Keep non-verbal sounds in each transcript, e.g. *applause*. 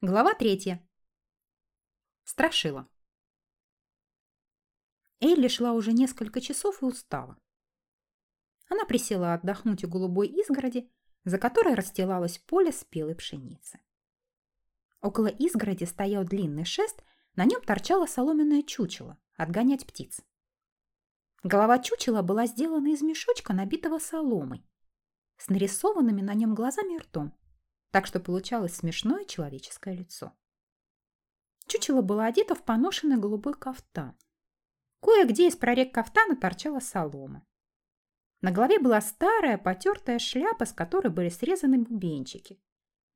Глава третья. Страшила. Элли шла уже несколько часов и устала. Она присела отдохнуть у голубой изгороди, за которой расстилалось поле спелой пшеницы. Около изгороди стоял длинный шест, на нем торчало соломенное чучело – отгонять птиц. Голова чучела была сделана из мешочка, набитого соломой, с нарисованными на нем глазами и ртом так что получалось смешное человеческое лицо. Чучело было одето в поношенный голубой кафтан. Кое-где из прорег кафтана торчала солома. На голове была старая потертая шляпа, с которой были срезаны бубенчики.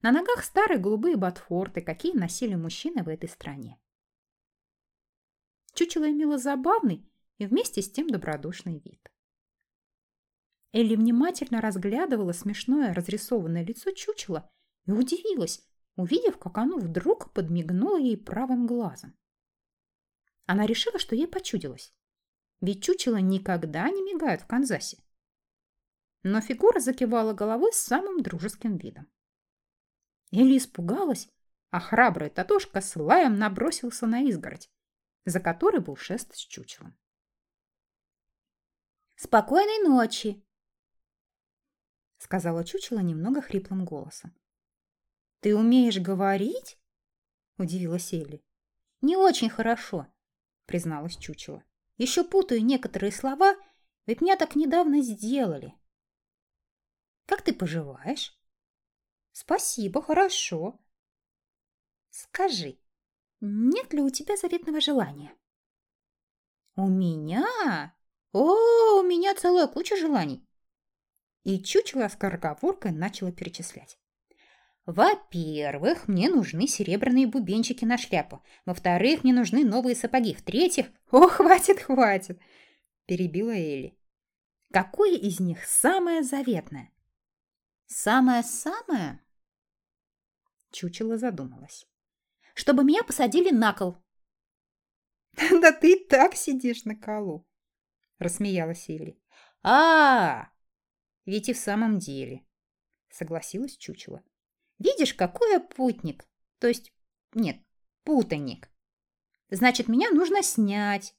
На ногах старые голубые ботфорты, какие носили мужчины в этой стране. Чучело имело забавный и вместе с тем добродушный вид. Элли внимательно разглядывала смешное разрисованное лицо чучела и удивилась, увидев, как оно вдруг подмигнуло ей правым глазом. Она решила, что ей почудилось. Ведь чучело никогда не мигают в Канзасе. Но фигура закивала головой с самым дружеским видом. Элли испугалась, а храбрый Татошка с лаем набросился на изгородь, за которой был шест с чучелом. «Спокойной ночи!» сказала чучело немного хриплым голосом. «Ты умеешь говорить?» – удивилась Элли. «Не очень хорошо», – призналась чучело. «Еще путаю некоторые слова, ведь меня так недавно сделали». «Как ты поживаешь?» «Спасибо, хорошо». «Скажи, нет ли у тебя заветного желания?» «У меня? О, у меня целая куча желаний!» И чучело с скороговоркой начала перечислять. Во-первых, мне нужны серебряные бубенчики на шляпу. Во-вторых, мне нужны новые сапоги. В-третьих... *laughs* О, хватит, хватит! Перебила Элли. Какое из них самое заветное? Самое-самое? Чучело задумалась. Чтобы меня посадили на кол. *laughs* Да ты и так сидишь на колу, рассмеялась Элли. А, ведь и в самом деле, согласилась чучело. Видишь, какой я путник. То есть, нет, путаник. Значит, меня нужно снять.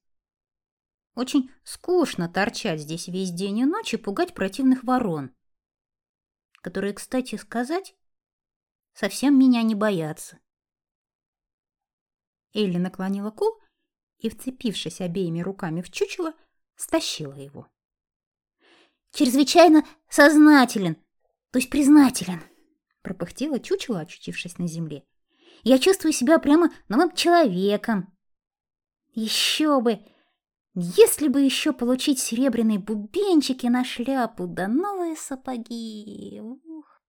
Очень скучно торчать здесь весь день и ночь и пугать противных ворон, которые, кстати сказать, совсем меня не боятся. Элли наклонила кол и, вцепившись обеими руками в чучело, стащила его. «Чрезвычайно сознателен, то есть признателен», пропыхтела чучело, очутившись на земле. «Я чувствую себя прямо новым человеком!» «Еще бы! Если бы еще получить серебряные бубенчики на шляпу, да новые сапоги!» Ух.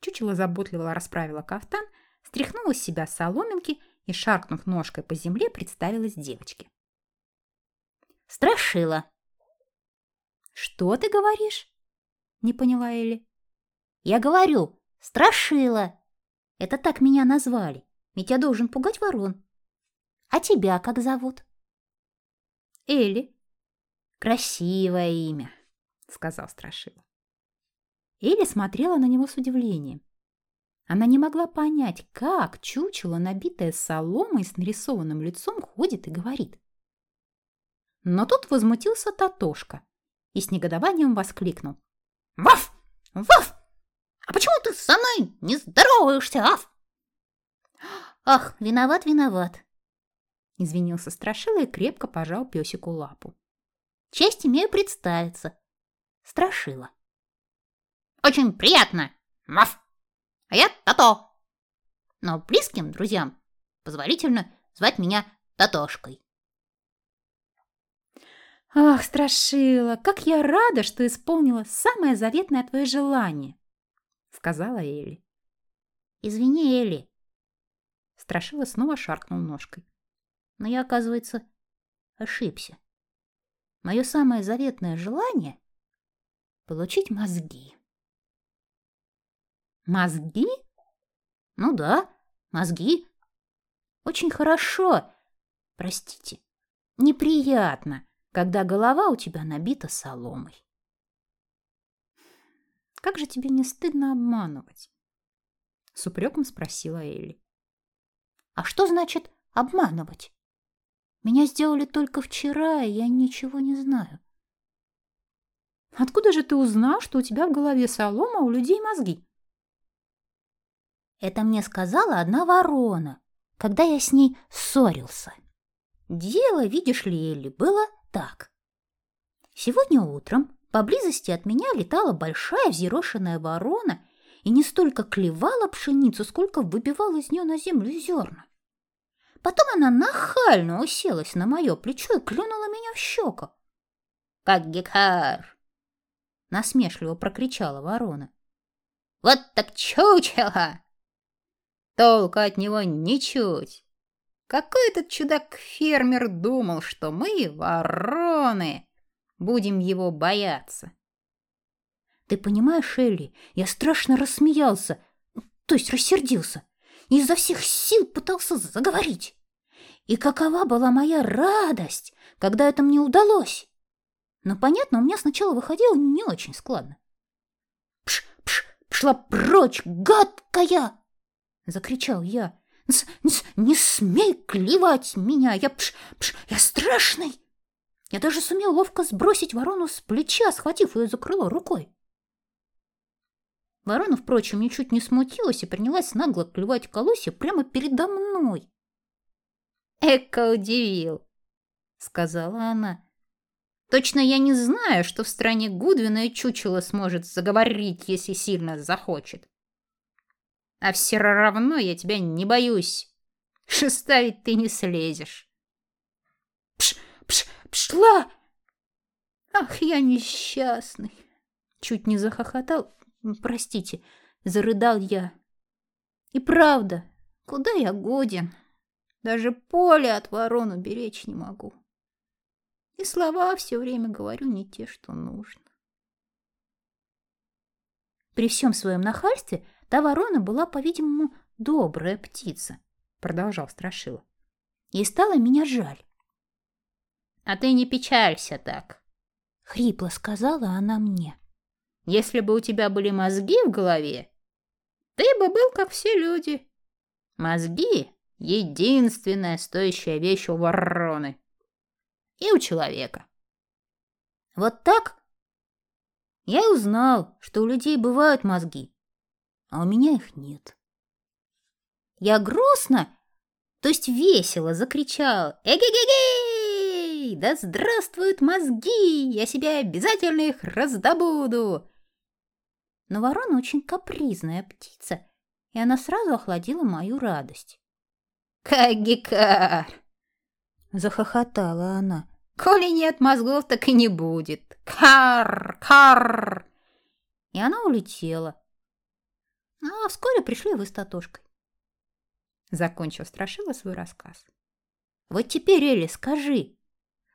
Чучело заботливо расправила кафтан, стряхнула с себя соломинки и, шаркнув ножкой по земле, представилась девочке. «Страшила!» «Что ты говоришь?» — не поняла Элли. Я говорю, страшила. Это так меня назвали, ведь я должен пугать ворон. А тебя как зовут? Элли. Красивое имя, сказал Страшила. Элли смотрела на него с удивлением. Она не могла понять, как чучело, набитое соломой с нарисованным лицом, ходит и говорит. Но тут возмутился Татошка и с негодованием воскликнул. «Ваф! Ваф! А почему ты со мной не здороваешься, Аф? Ах, виноват, виноват. Извинился Страшила и крепко пожал песику лапу. Честь имею представиться. Страшила. Очень приятно, Маф. А я Тато. Но близким друзьям позволительно звать меня Татошкой. Ах, Страшила, как я рада, что исполнила самое заветное твое желание сказала Элли. «Извини, Элли». Страшила снова шаркнул ножкой. Но я, оказывается, ошибся. Мое самое заветное желание — получить мозги. Мозги? Ну да, мозги. Очень хорошо. Простите, неприятно, когда голова у тебя набита соломой. Как же тебе не стыдно обманывать? С упреком спросила Элли. А что значит обманывать? Меня сделали только вчера, и я ничего не знаю. Откуда же ты узнал, что у тебя в голове солома, а у людей мозги? Это мне сказала одна ворона, когда я с ней ссорился. Дело, видишь ли, Элли, было так. Сегодня утром поблизости от меня летала большая взъерошенная ворона и не столько клевала пшеницу, сколько выбивала из нее на землю зерна. Потом она нахально уселась на мое плечо и клюнула меня в щеку. «Как гекар!» — насмешливо прокричала ворона. «Вот так чучело! Толку от него ничуть! Какой этот чудак-фермер думал, что мы, вороны, будем его бояться?» «Ты понимаешь, Элли, я страшно рассмеялся, то есть рассердился и изо всех сил пытался заговорить. И какова была моя радость, когда это мне удалось! Но, понятно, у меня сначала выходило не очень складно. «Пш, пш, пшла прочь, гадкая!» — закричал я. «С, с, «Не смей клевать меня! Я, пш, пш, я страшный!» Я даже сумел ловко сбросить ворону с плеча, схватив ее за крыло рукой. Ворона, впрочем, ничуть не смутилась и принялась нагло клевать колосья прямо передо мной. «Эка удивил!» — сказала она. «Точно я не знаю, что в стране Гудвина и чучело сможет заговорить, если сильно захочет. А все равно я тебя не боюсь. Шеста ведь ты не слезешь». «Пш, пш, пшла!» «Ах, я несчастный!» Чуть не захохотал Простите, зарыдал я. И правда, куда я годен? Даже поле от ворон уберечь не могу. И слова все время говорю не те, что нужно. При всем своем нахальстве та ворона была, по-видимому, добрая птица, продолжал Страшила. Ей стало меня жаль. А ты не печалься так, хрипло сказала она мне. Если бы у тебя были мозги в голове, ты бы был как все люди. Мозги — единственная стоящая вещь у вороны. И у человека. Вот так я и узнал, что у людей бывают мозги, а у меня их нет. Я грустно, то есть весело закричал «Эгегегей! Да здравствуют мозги! Я себе обязательно их раздобуду!» Но ворона очень капризная птица, и она сразу охладила мою радость. «Кагикар!» — захохотала она. «Коли нет мозгов, так и не будет! Кар! Кар!» И она улетела. А вскоре пришли вы с Татошкой. Закончил Страшила свой рассказ. «Вот теперь, Элли, скажи,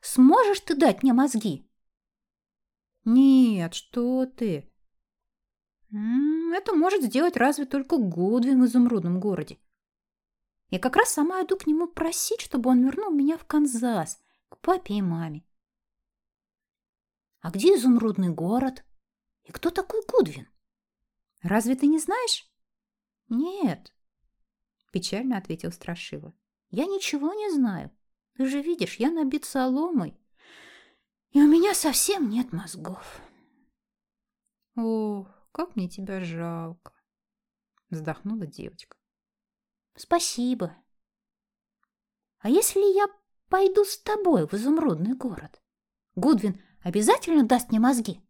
сможешь ты дать мне мозги?» «Нет, что ты!» Это может сделать разве только Гудвин в изумрудном городе. Я как раз сама иду к нему просить, чтобы он вернул меня в Канзас, к папе и маме. А где изумрудный город? И кто такой Гудвин? Разве ты не знаешь? Нет, печально ответил Страшила. Я ничего не знаю. Ты же видишь, я набит соломой, и у меня совсем нет мозгов. Ох, как мне тебя жалко, вздохнула девочка. Спасибо. А если я пойду с тобой в изумрудный город? Гудвин обязательно даст мне мозги?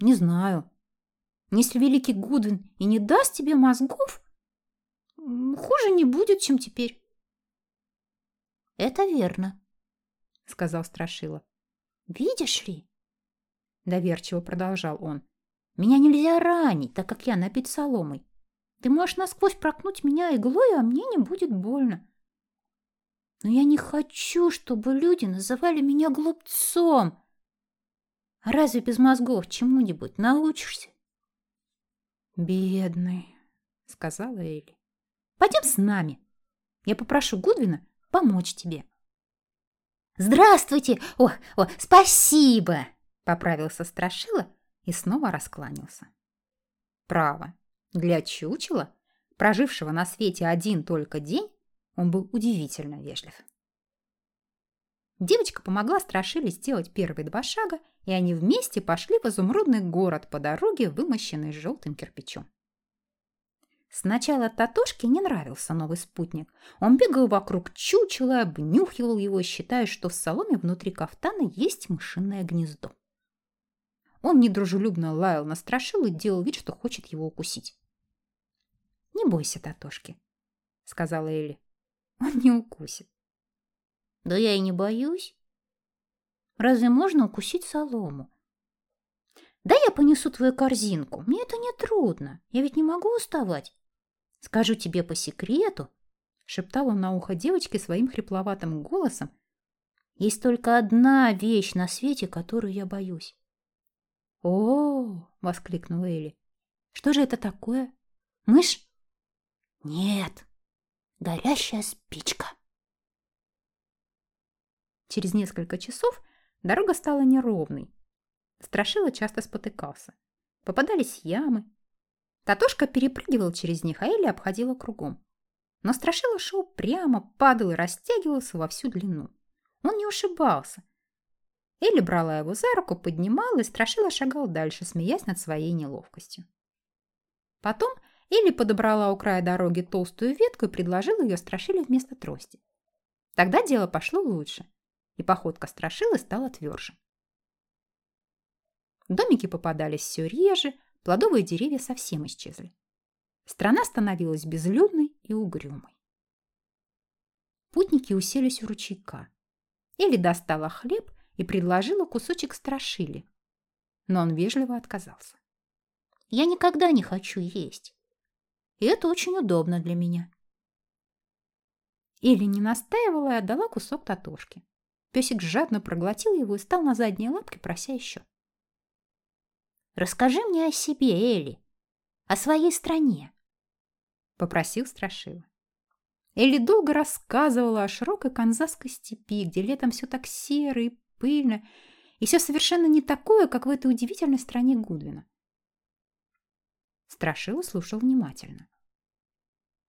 Не знаю. Если великий Гудвин и не даст тебе мозгов, хуже не будет, чем теперь. Это верно, сказал Страшила. Видишь ли? Доверчиво продолжал он. Меня нельзя ранить, так как я набит соломой. Ты можешь насквозь прокнуть меня иглой, а мне не будет больно. Но я не хочу, чтобы люди называли меня глупцом. А разве без мозгов чему-нибудь научишься? Бедный, сказала Элли. Пойдем с нами. Я попрошу Гудвина помочь тебе. Здравствуйте! О, о, спасибо! Поправился Страшила и снова раскланялся. Право, Для чучела, прожившего на свете один только день, он был удивительно вежлив. Девочка помогла Страшиле сделать первые два шага, и они вместе пошли в изумрудный город по дороге, вымощенной желтым кирпичом. Сначала Татошке не нравился новый спутник. Он бегал вокруг чучела, обнюхивал его, считая, что в соломе внутри кафтана есть мышиное гнездо. Он недружелюбно лаял на Страшилу и делал вид, что хочет его укусить. «Не бойся, Татошки», — сказала Элли. «Он не укусит». Да я и не боюсь. Разве можно укусить солому? Да я понесу твою корзинку. Мне это не трудно. Я ведь не могу уставать. Скажу тебе по секрету, шептал он на ухо девочке своим хрипловатым голосом. Есть только одна вещь на свете, которую я боюсь. О, воскликнула Элли. Что же это такое? Мышь? Нет. Горящая спичка. Через несколько часов дорога стала неровной. Страшила часто спотыкался. Попадались ямы. Татошка перепрыгивал через них, а Элли обходила кругом. Но Страшила шел прямо, падал и растягивался во всю длину. Он не ушибался. Элли брала его за руку, поднимала, и Страшила шагал дальше, смеясь над своей неловкостью. Потом Элли подобрала у края дороги толстую ветку и предложила ее Страшиле вместо трости. Тогда дело пошло лучше и походка страшилы стала тверже. Домики попадались все реже, плодовые деревья совсем исчезли. Страна становилась безлюдной и угрюмой. Путники уселись у ручейка. Или достала хлеб и предложила кусочек страшили, но он вежливо отказался. «Я никогда не хочу есть, и это очень удобно для меня». Или не настаивала и отдала кусок Татошке. Песик жадно проглотил его и стал на задние лапки, прося еще. «Расскажи мне о себе, Элли, о своей стране», — попросил Страшила. Элли долго рассказывала о широкой канзасской степи, где летом все так серо и пыльно, и все совершенно не такое, как в этой удивительной стране Гудвина. Страшила слушал внимательно.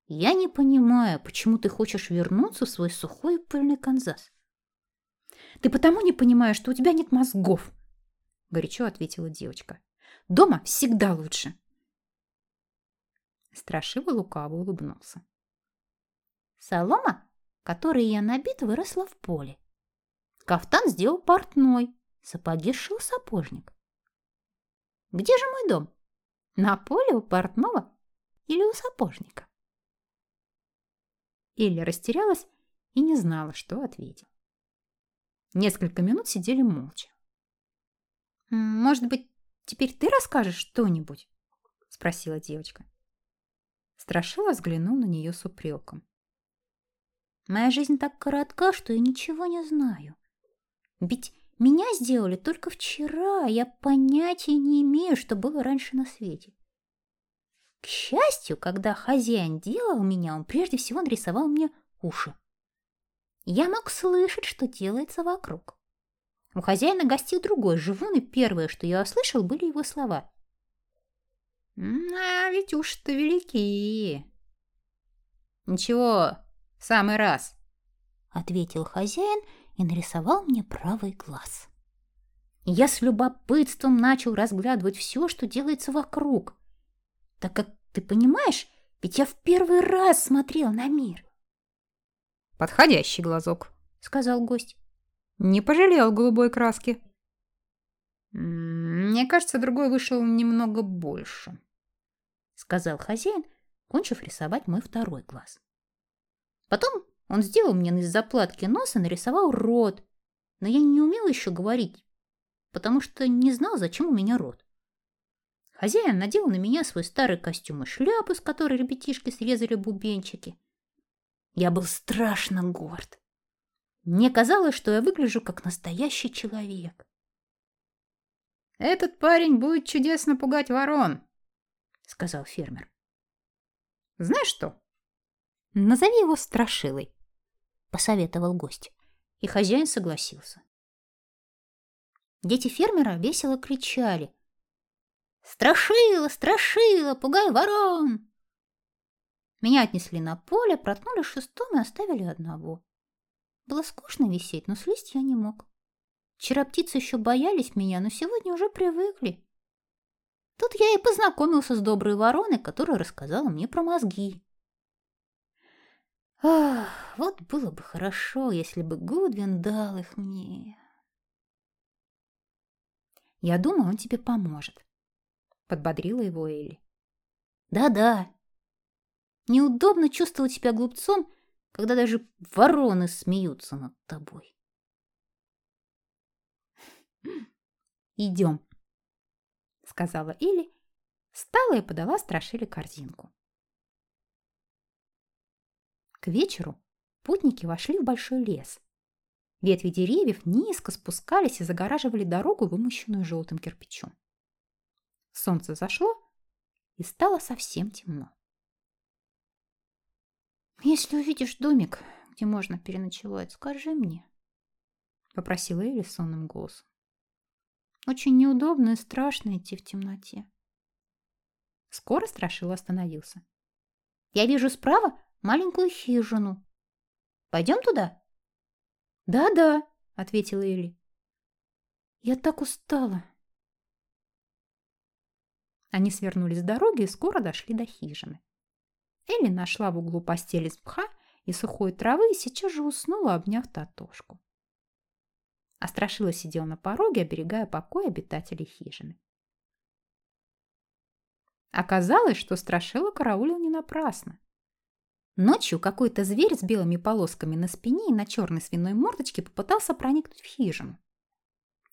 «Я не понимаю, почему ты хочешь вернуться в свой сухой и пыльный Канзас?» Ты потому не понимаешь, что у тебя нет мозгов, горячо ответила девочка. Дома всегда лучше. Страшиво лукаво улыбнулся. Солома, которой я набит, выросла в поле. Кафтан сделал портной, сапоги шил сапожник. Где же мой дом? На поле у портного или у сапожника? Элли растерялась и не знала, что ответить. Несколько минут сидели молча. «Может быть, теперь ты расскажешь что-нибудь?» — спросила девочка. Страшила взглянул на нее с упреком. «Моя жизнь так коротка, что я ничего не знаю. Ведь меня сделали только вчера, я понятия не имею, что было раньше на свете. К счастью, когда хозяин делал меня, он прежде всего нарисовал мне уши. Я мог слышать, что делается вокруг. У хозяина гостил другой живун, и первое, что я услышал, были его слова. «А ведь уж-то велики!» «Ничего, в самый раз!» — ответил хозяин и нарисовал мне правый глаз. Я с любопытством начал разглядывать все, что делается вокруг, так как, ты понимаешь, ведь я в первый раз смотрел на мир. «Подходящий глазок», — сказал гость. «Не пожалел голубой краски». «Мне кажется, другой вышел немного больше», — сказал хозяин, кончив рисовать мой второй глаз. Потом он сделал мне из заплатки носа, нарисовал рот, но я не умел еще говорить, потому что не знал, зачем у меня рот. Хозяин надел на меня свой старый костюм и шляпу, с которой ребятишки срезали бубенчики. Я был страшно горд. Мне казалось, что я выгляжу как настоящий человек. «Этот парень будет чудесно пугать ворон», — сказал фермер. «Знаешь что? Назови его Страшилой», — посоветовал гость. И хозяин согласился. Дети фермера весело кричали. Страшила, страшила, пугай ворон!» Меня отнесли на поле, проткнули шестом и оставили одного. Было скучно висеть, но слезть я не мог. Вчера птицы еще боялись меня, но сегодня уже привыкли. Тут я и познакомился с доброй вороной, которая рассказала мне про мозги. Ах, вот было бы хорошо, если бы Гудвин дал их мне. Я думаю, он тебе поможет, подбодрила его Элли. Да-да. Неудобно чувствовать себя глупцом, когда даже вороны смеются над тобой. *laughs* Идем, сказала Элли, встала и подала Страшиле корзинку. К вечеру путники вошли в большой лес. Ветви деревьев низко спускались и загораживали дорогу, вымощенную желтым кирпичом. Солнце зашло, и стало совсем темно. «Если увидишь домик, где можно переночевать, скажи мне», — попросила Элли сонным голосом. «Очень неудобно и страшно идти в темноте». Скоро Страшила остановился. «Я вижу справа маленькую хижину. Пойдем туда?» «Да-да», — ответила Элли. «Я так устала». Они свернули с дороги и скоро дошли до хижины. Элли нашла в углу постель из мха и сухой травы и сейчас же уснула, обняв Татошку. А Страшила сидел на пороге, оберегая покой обитателей хижины. Оказалось, что Страшила караулил не напрасно. Ночью какой-то зверь с белыми полосками на спине и на черной свиной мордочке попытался проникнуть в хижину.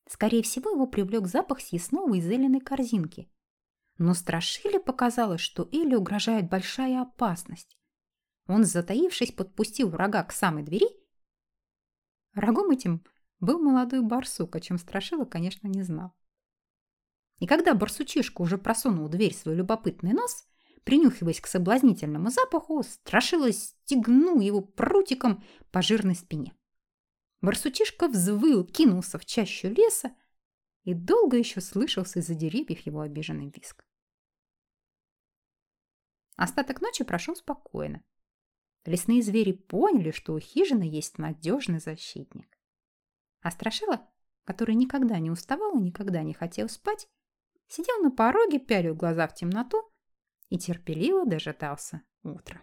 Скорее всего, его привлек запах съестного из Эллиной корзинки. Но Страшиле показалось, что Элли угрожает большая опасность. Он, затаившись, подпустил врага к самой двери. Врагом этим был молодой барсук, о чем Страшила, конечно, не знал. И когда барсучишка уже просунул в дверь свой любопытный нос, принюхиваясь к соблазнительному запаху, страшила стегнул его прутиком по жирной спине. Барсучишка взвыл, кинулся в чащу леса, и долго еще слышался из-за деревьев его обиженный виск. Остаток ночи прошел спокойно. Лесные звери поняли, что у хижины есть надежный защитник. А Страшила, который никогда не уставал и никогда не хотел спать, сидел на пороге, пялил глаза в темноту и терпеливо дожидался утра.